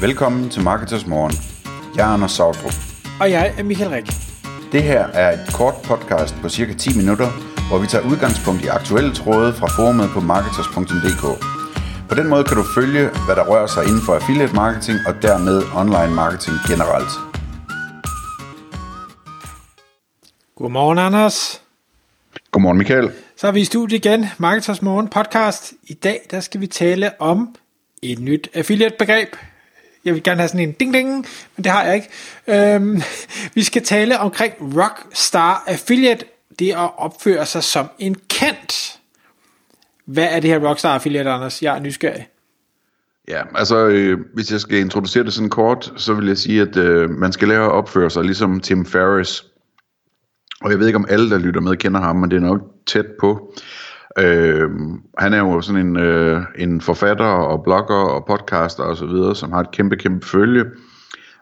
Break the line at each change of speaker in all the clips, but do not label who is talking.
Velkommen til Marketers Morgen. Jeg er Anders Sautrup.
Og jeg er Michael Rik.
Det her er et kort podcast på cirka 10 minutter, hvor vi tager udgangspunkt i aktuelle tråde fra forumet på marketers.dk. På den måde kan du følge, hvad der rører sig inden for affiliate marketing og dermed online marketing generelt.
Godmorgen, Anders.
Godmorgen, Michael.
Så er vi i studiet igen, Marketers Morgen podcast. I dag der skal vi tale om et nyt affiliate-begreb. Jeg vil gerne have sådan en ding-ding, men det har jeg ikke. Øhm, vi skal tale omkring Rockstar Affiliate. Det er at opføre sig som en kendt. Hvad er det her Rockstar Affiliate, Anders? Jeg er nysgerrig.
Ja, altså øh, hvis jeg skal introducere det sådan kort, så vil jeg sige, at øh, man skal lære at opføre sig ligesom Tim Ferris. Og jeg ved ikke om alle, der lytter med, kender ham, men det er nok tæt på. Øh, han er jo sådan en, øh, en forfatter og blogger og podcaster og så videre, som har et kæmpe, kæmpe følge,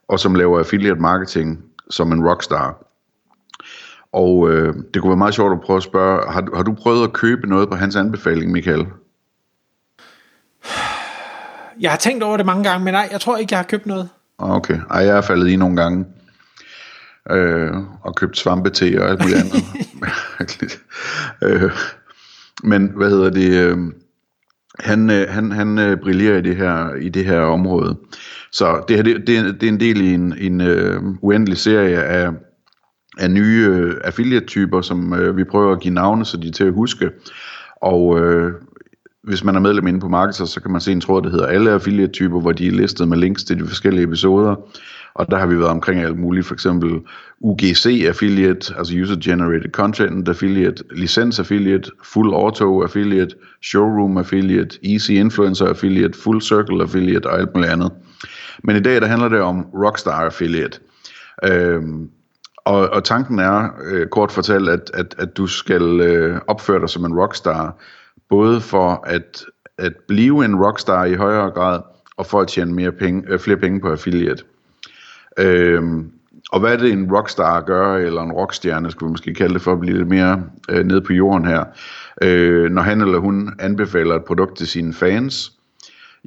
og som laver affiliate marketing som en rockstar. Og øh, det kunne være meget sjovt at prøve at spørge, har, har du prøvet at købe noget på hans anbefaling, Michael?
Jeg har tænkt over det mange gange, men nej, jeg tror ikke, jeg har købt noget.
Okay, Ej, jeg er faldet i nogle gange øh, og købt svampete og alt muligt andet. øh, men hvad hedder det? Øh, han, øh, han, han øh, brillerer i det her i det her område. Så det her det, det, det er en del i en, en øh, uendelig serie af, af nye øh, affiliate-typer, som øh, vi prøver at give navne, så de er til at huske. Og øh, hvis man er medlem inde på markedet, så kan man se en tråd, der hedder alle affiliate-typer, hvor de er listet med links til de forskellige episoder. Og der har vi været omkring alt muligt, for eksempel UGC affiliate, altså User Generated Content affiliate, licens affiliate, Full Auto affiliate, Showroom affiliate, Easy Influencer affiliate, Full Circle affiliate og alt muligt andet. Men i dag der handler det om Rockstar affiliate. Øhm, og, og tanken er, øh, kort fortalt, at, at, at du skal øh, opføre dig som en rockstar, både for at, at blive en rockstar i højere grad, og for at tjene mere penge, øh, flere penge på affiliate. Øhm, og hvad er det en rockstar gør, eller en rockstjerne, skulle vi måske kalde det for at blive lidt mere øh, nede på jorden her, øh, når han eller hun anbefaler et produkt til sine fans,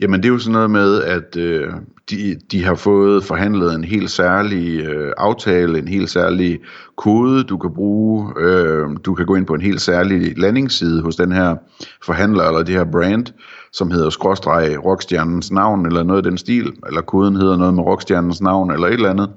jamen det er jo sådan noget med, at øh, de, de har fået forhandlet en helt særlig øh, aftale, en helt særlig kode, du kan bruge. Øh, du kan gå ind på en helt særlig landingsside hos den her forhandler, eller det her brand, som hedder skråstreg rockstjernens navn, eller noget af den stil, eller koden hedder noget med rockstjernens navn, eller et eller andet.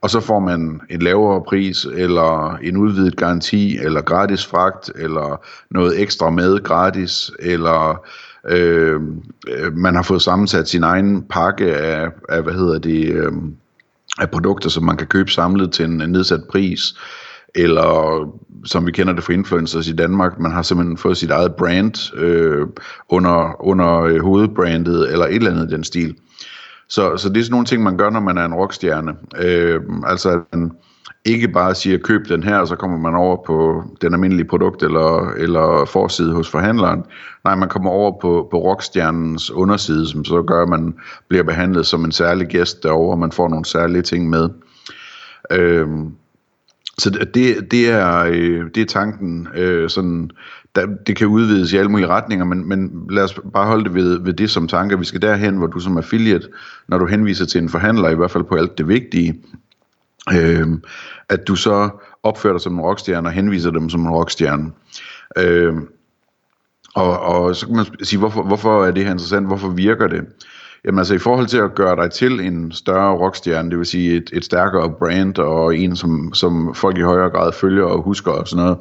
Og så får man en lavere pris, eller en udvidet garanti, eller gratis fragt, eller noget ekstra med gratis, eller Øh, øh, man har fået sammensat sin egen pakke af, af hvad hedder det, øh, af produkter, som man kan købe samlet til en, nedsat pris, eller som vi kender det fra influencers i Danmark, man har simpelthen fået sit eget brand øh, under, under øh, hovedbrandet, eller et eller andet i den stil. Så, så det er sådan nogle ting, man gør, når man er en rockstjerne. Øh, altså, man, øh, ikke bare siger, køb den her, og så kommer man over på den almindelige produkt eller, eller forside hos forhandleren. Nej, man kommer over på, på rockstjernens underside, som så gør, at man bliver behandlet som en særlig gæst derovre, og man får nogle særlige ting med. Øhm, så det, det, er, øh, det er tanken. Øh, sådan, der, det kan udvides i alle mulige retninger, men, men lad os bare holde det ved, ved det som tanke. Vi skal derhen, hvor du som affiliate, når du henviser til en forhandler, i hvert fald på alt det vigtige, øh, at du så opfører dig som en rockstjerne og henviser dem som en rockstjerne. Øh, og, og så kan man sige, hvorfor, hvorfor er det her interessant? Hvorfor virker det? Jamen altså i forhold til at gøre dig til en større rockstjerne, det vil sige et, et stærkere brand og en, som, som folk i højere grad følger og husker og sådan noget,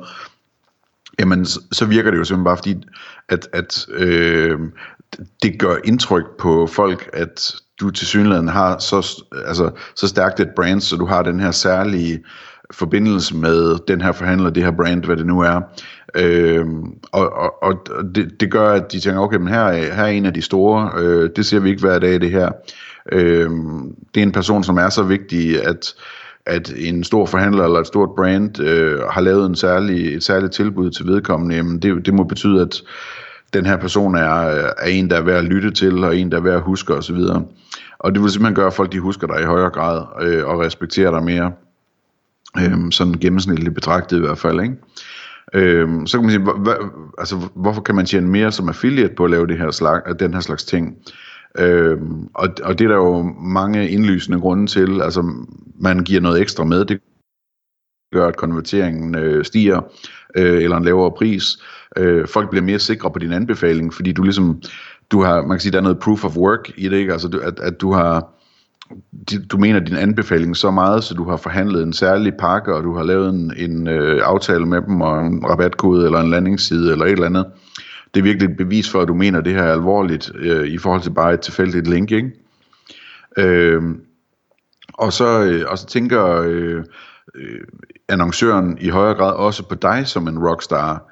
jamen så virker det jo simpelthen bare fordi, at, at øh, det gør indtryk på folk, at du til synligheden har så, altså, så stærkt et brand, så du har den her særlige forbindelse med den her forhandler, det her brand, hvad det nu er. Øhm, og og, og det, det gør, at de tænker, okay, men her er, her er en af de store, øh, det ser vi ikke hver dag, det her. Øhm, det er en person, som er så vigtig, at at en stor forhandler eller et stort brand øh, har lavet en særlig, et særligt tilbud til vedkommende, jamen det, det må betyde, at den her person er, er en, der er værd at lytte til, og en, der er værd at huske osv. Og det vil simpelthen gøre, at folk de husker dig i højere grad, øh, og respekterer dig mere. Øh, sådan gennemsnitligt betragtet i hvert fald, ikke? Øh, så kan man sige, hva, altså, hvorfor kan man tjene mere som affiliate på at lave det her slag, øh, den her slags ting? Øhm, og, og det er der jo mange indlysende grunde til. Altså, man giver noget ekstra med, det gør, at konverteringen øh, stiger, øh, eller en lavere pris. Øh, folk bliver mere sikre på din anbefaling, fordi du ligesom, du har, man kan sige, der er noget proof of work i det, ikke? Altså, at, at du har, du mener din anbefaling så meget, så du har forhandlet en særlig pakke, og du har lavet en, en øh, aftale med dem, og en rabatkode, eller en landingsside, eller et eller andet. Det er virkelig et bevis for, at du mener det her er alvorligt, øh, i forhold til bare et tilfældigt link, ikke? Øh, og så, øh, og så tænker øh, øh, annoncøren i højere grad også på dig som en rockstar.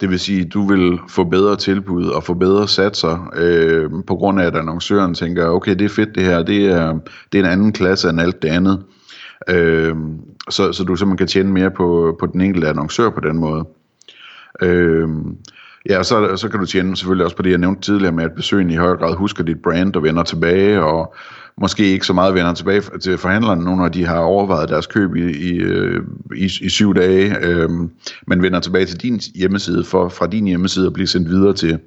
Det vil sige, at du vil få bedre tilbud og få bedre satser, øh, på grund af, at annoncøren tænker, okay, det er fedt det her, det er, det er en anden klasse end alt det andet. Øh, så, så du simpelthen kan tjene mere på, på den enkelte annoncør på den måde. Øh, Ja, og så, så kan du tjene selvfølgelig også på det, jeg nævnte tidligere med, at besøgende i højere grad husker dit brand og vender tilbage, og måske ikke så meget vender tilbage til forhandlerne, nu når de har overvejet deres køb i, i, øh, i, i syv dage, øh, men vender tilbage til din hjemmeside, for fra din hjemmeside og bliver sendt videre til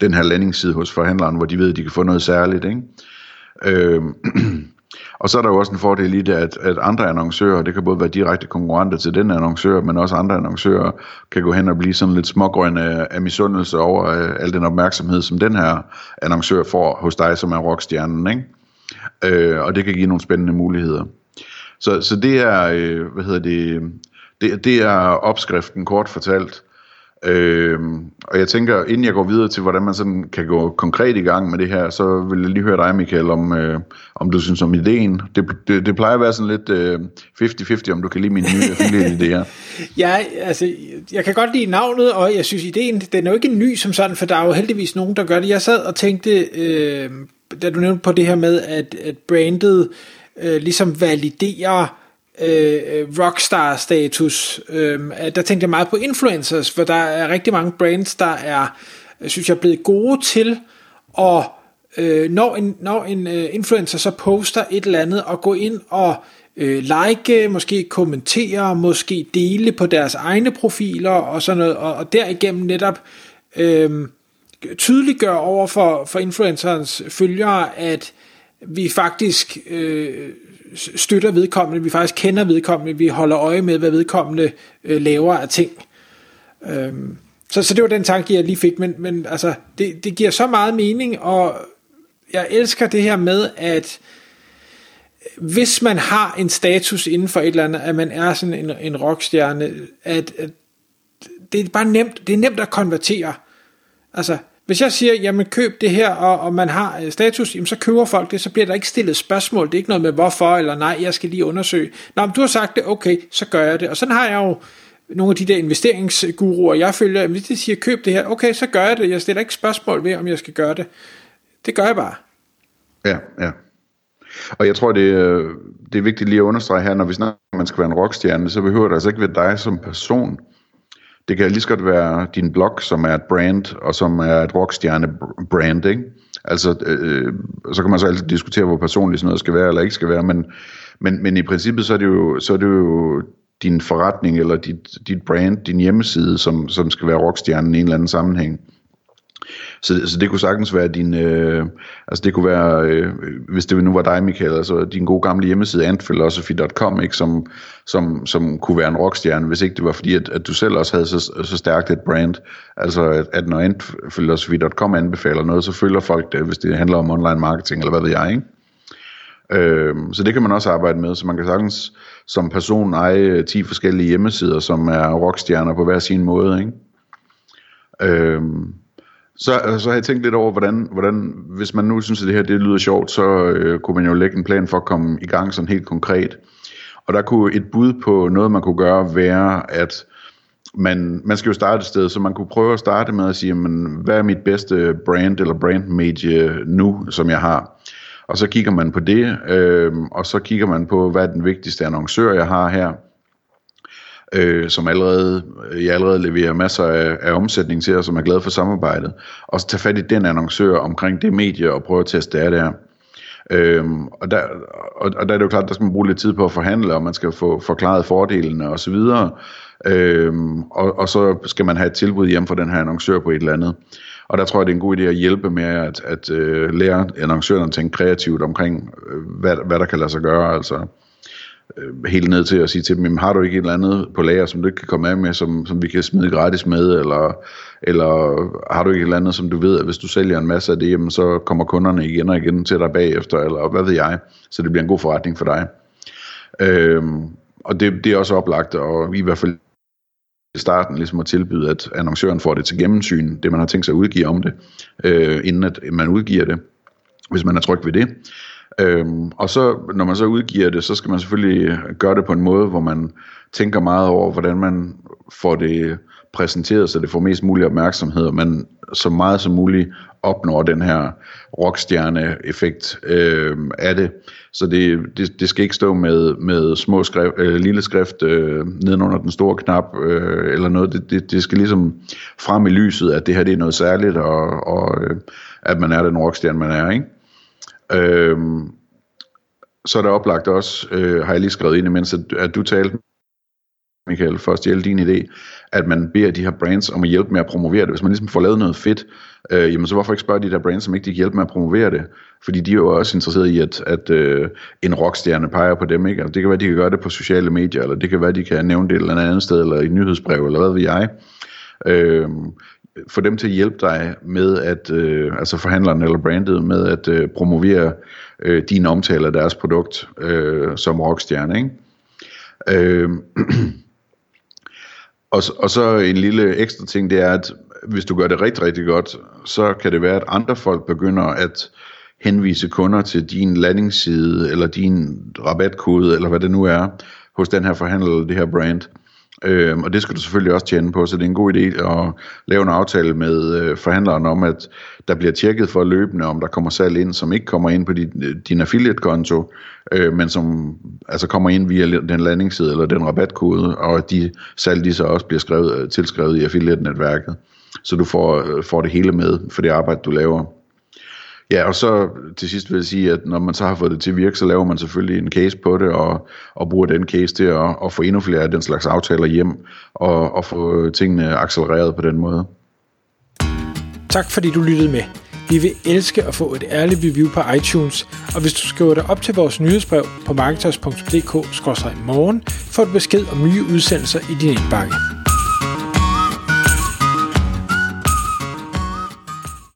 den her landingsside hos forhandleren, hvor de ved, at de kan få noget særligt. Ikke? Øh, Og så er der jo også en fordel i det, at, at andre annoncører, det kan både være direkte konkurrenter til den annoncør, men også andre annoncører kan gå hen og blive sådan lidt smågrønne af, af misundelse over øh, al den opmærksomhed, som den her annoncør får hos dig, som er rockstjernen. Ikke? Øh, og det kan give nogle spændende muligheder. Så, så det er, øh, hvad hedder det, det, det er opskriften kort fortalt. Øh, og jeg tænker, inden jeg går videre til, hvordan man sådan kan gå konkret i gang med det her, så vil jeg lige høre dig, Michael, om, øh, om du synes om ideen. Det, det, det plejer at være sådan lidt øh, 50-50, om du kan lide min nye affiliate-idéer.
ja, altså, jeg kan godt lide navnet, og jeg synes, ideen, den er jo ikke ny som sådan, for der er jo heldigvis nogen, der gør det. Jeg sad og tænkte, øh, da du nævnte på det her med, at, at brandet øh, ligesom validerer Øh, øh, rockstar-status. Øhm, øh, der tænkte jeg meget på influencers, for der er rigtig mange brands, der er, øh, synes jeg, blevet gode til at, øh, når en, når en øh, influencer så poster et eller andet, og gå ind og øh, like, måske kommentere, måske dele på deres egne profiler og sådan noget, og, og derigennem netop øh, tydeliggør over for, for influencerens følgere, at vi faktisk øh, støtter vedkommende, vi faktisk kender vedkommende, vi holder øje med, hvad vedkommende øh, laver af ting. Øhm, så, så det var den tanke, jeg lige fik, men, men altså, det, det giver så meget mening, og jeg elsker det her med, at øh, hvis man har en status inden for et eller andet, at man er sådan en, en rockstjerne, at, at det er bare nemt, det er nemt at konvertere. Altså, hvis jeg siger, jamen køb det her, og, og man har øh, status, jamen så køber folk det, så bliver der ikke stillet spørgsmål. Det er ikke noget med hvorfor, eller nej, jeg skal lige undersøge. Nå, men du har sagt det, okay, så gør jeg det. Og sådan har jeg jo nogle af de der investeringsguruer, jeg følger, hvis de siger, køb det her, okay, så gør jeg det. Jeg stiller ikke spørgsmål ved, om jeg skal gøre det. Det gør jeg bare.
Ja, ja. Og jeg tror, det, øh, det er vigtigt lige at understrege her, når vi snakker om, at man skal være en rockstjerne, så behøver det altså ikke være dig som person, det kan lige så godt være din blog, som er et brand, og som er et rockstjerne-brand, ikke? Altså, øh, øh, så kan man så altid diskutere, hvor personligt sådan noget skal være, eller ikke skal være, men, men, men i princippet, så er det jo, så er det jo din forretning, eller dit, dit brand, din hjemmeside, som, som skal være rockstjernen i en eller anden sammenhæng. Så, så det kunne sagtens være din, øh, altså det kunne være, øh, hvis det nu var dig, Michael, altså din gode gamle hjemmeside, antphilosophy.com, ikke, som, som, som kunne være en rockstjerne, hvis ikke det var fordi, at, at du selv også havde så, så stærkt et brand. Altså at, at når antphilosophy.com anbefaler noget, så følger folk det, hvis det handler om online marketing, eller hvad ved jeg, ikke? Øh, så det kan man også arbejde med, så man kan sagtens som person eje øh, 10 forskellige hjemmesider, som er rockstjerner på hver sin måde, ikke? Øh, så, øh, så har jeg tænkt lidt over, hvordan, hvordan hvis man nu synes, at det her det lyder sjovt, så øh, kunne man jo lægge en plan for at komme i gang sådan helt konkret. Og der kunne et bud på noget, man kunne gøre, være, at man, man skal jo starte et sted, så man kunne prøve at starte med at sige, men, hvad er mit bedste brand eller brand medie nu, som jeg har? Og så kigger man på det, øh, og så kigger man på, hvad er den vigtigste annoncør, jeg har her øh, som allerede, I jeg allerede leverer masser af, af omsætning til, og som er glad for samarbejdet. Og så tage fat i den annoncør omkring det medie, og prøve at teste det af der. Øhm, og, der, og, og der er det jo klart, der skal man bruge lidt tid på at forhandle, og man skal få forklaret fordelene og så videre. Øhm, og, og så skal man have et tilbud hjem fra den her annoncør på et eller andet. Og der tror jeg, det er en god idé at hjælpe med at, at øh, lære annoncørerne at tænke kreativt omkring, øh, hvad, hvad der kan lade sig gøre. Altså, øh, helt ned til at sige til dem, jamen, har du ikke et eller andet på lager, som du ikke kan komme af med, som, som vi kan smide gratis med, eller, eller har du ikke et eller andet, som du ved, at hvis du sælger en masse af det, jamen, så kommer kunderne igen og igen til dig bagefter, eller hvad ved jeg, så det bliver en god forretning for dig. Øhm, og det, det er også oplagt, og i hvert fald i starten ligesom at tilbyde, at annoncøren får det til gennemsyn, det man har tænkt sig at udgive om det, øh, inden at man udgiver det, hvis man er tryg ved det. Øhm, og så når man så udgiver det, så skal man selvfølgelig øh, gøre det på en måde, hvor man tænker meget over, hvordan man får det præsenteret, så det får mest mulig opmærksomhed, og man så meget som muligt opnår den her rockstjerne-effekt øh, af det. Så det, det, det skal ikke stå med, med små skrift, øh, lille skrift øh, nedenunder den store knap, øh, eller noget. Det, det, det skal ligesom frem i lyset, at det her det er noget særligt, og, og øh, at man er den rockstjerne, man er, ikke? Øhm, så er der oplagt også, øh, har jeg lige skrevet ind, imens at, at du talte, Michael, for at stjæle din idé, at man beder de her brands om at hjælpe med at promovere det. Hvis man ligesom får lavet noget fedt, øh, jamen så hvorfor ikke spørge de der brands, som ikke de kan hjælpe med at promovere det? Fordi de er jo også interesseret i, at, at øh, en rockstjerne peger på dem. Ikke? Altså, det kan være, de kan gøre det på sociale medier, eller det kan være, de kan nævne det et eller andet sted, eller i et nyhedsbrev, eller hvad ved jeg. Øh, få dem til at hjælpe dig med at, øh, altså forhandleren eller brandet, med at øh, promovere øh, din omtale af deres produkt øh, som rockstjerne, ikke? Øh, og, og så en lille ekstra ting, det er, at hvis du gør det rigtig, rigtig godt, så kan det være, at andre folk begynder at henvise kunder til din landingsside, eller din rabatkode, eller hvad det nu er, hos den her forhandler, eller det her brand. Øhm, og det skal du selvfølgelig også tjene på, så det er en god idé at lave en aftale med øh, forhandleren om, at der bliver tjekket for løbende, om der kommer salg ind, som ikke kommer ind på din, øh, din affiliate-konto, øh, men som altså kommer ind via den landingsside eller den rabatkode, og at de salg de så også bliver skrevet, øh, tilskrevet i affiliate-netværket, så du får, øh, får det hele med for det arbejde, du laver. Ja, og så til sidst vil jeg sige, at når man så har fået det til at virke, så laver man selvfølgelig en case på det, og, og bruger den case til at, at få endnu flere af den slags aftaler hjem, og, og få tingene accelereret på den måde.
Tak fordi du lyttede med. Vi vil elske at få et ærligt review på iTunes, og hvis du skriver dig op til vores nyhedsbrev på marketers.dk-morgen, får du besked om nye udsendelser i din indbakke.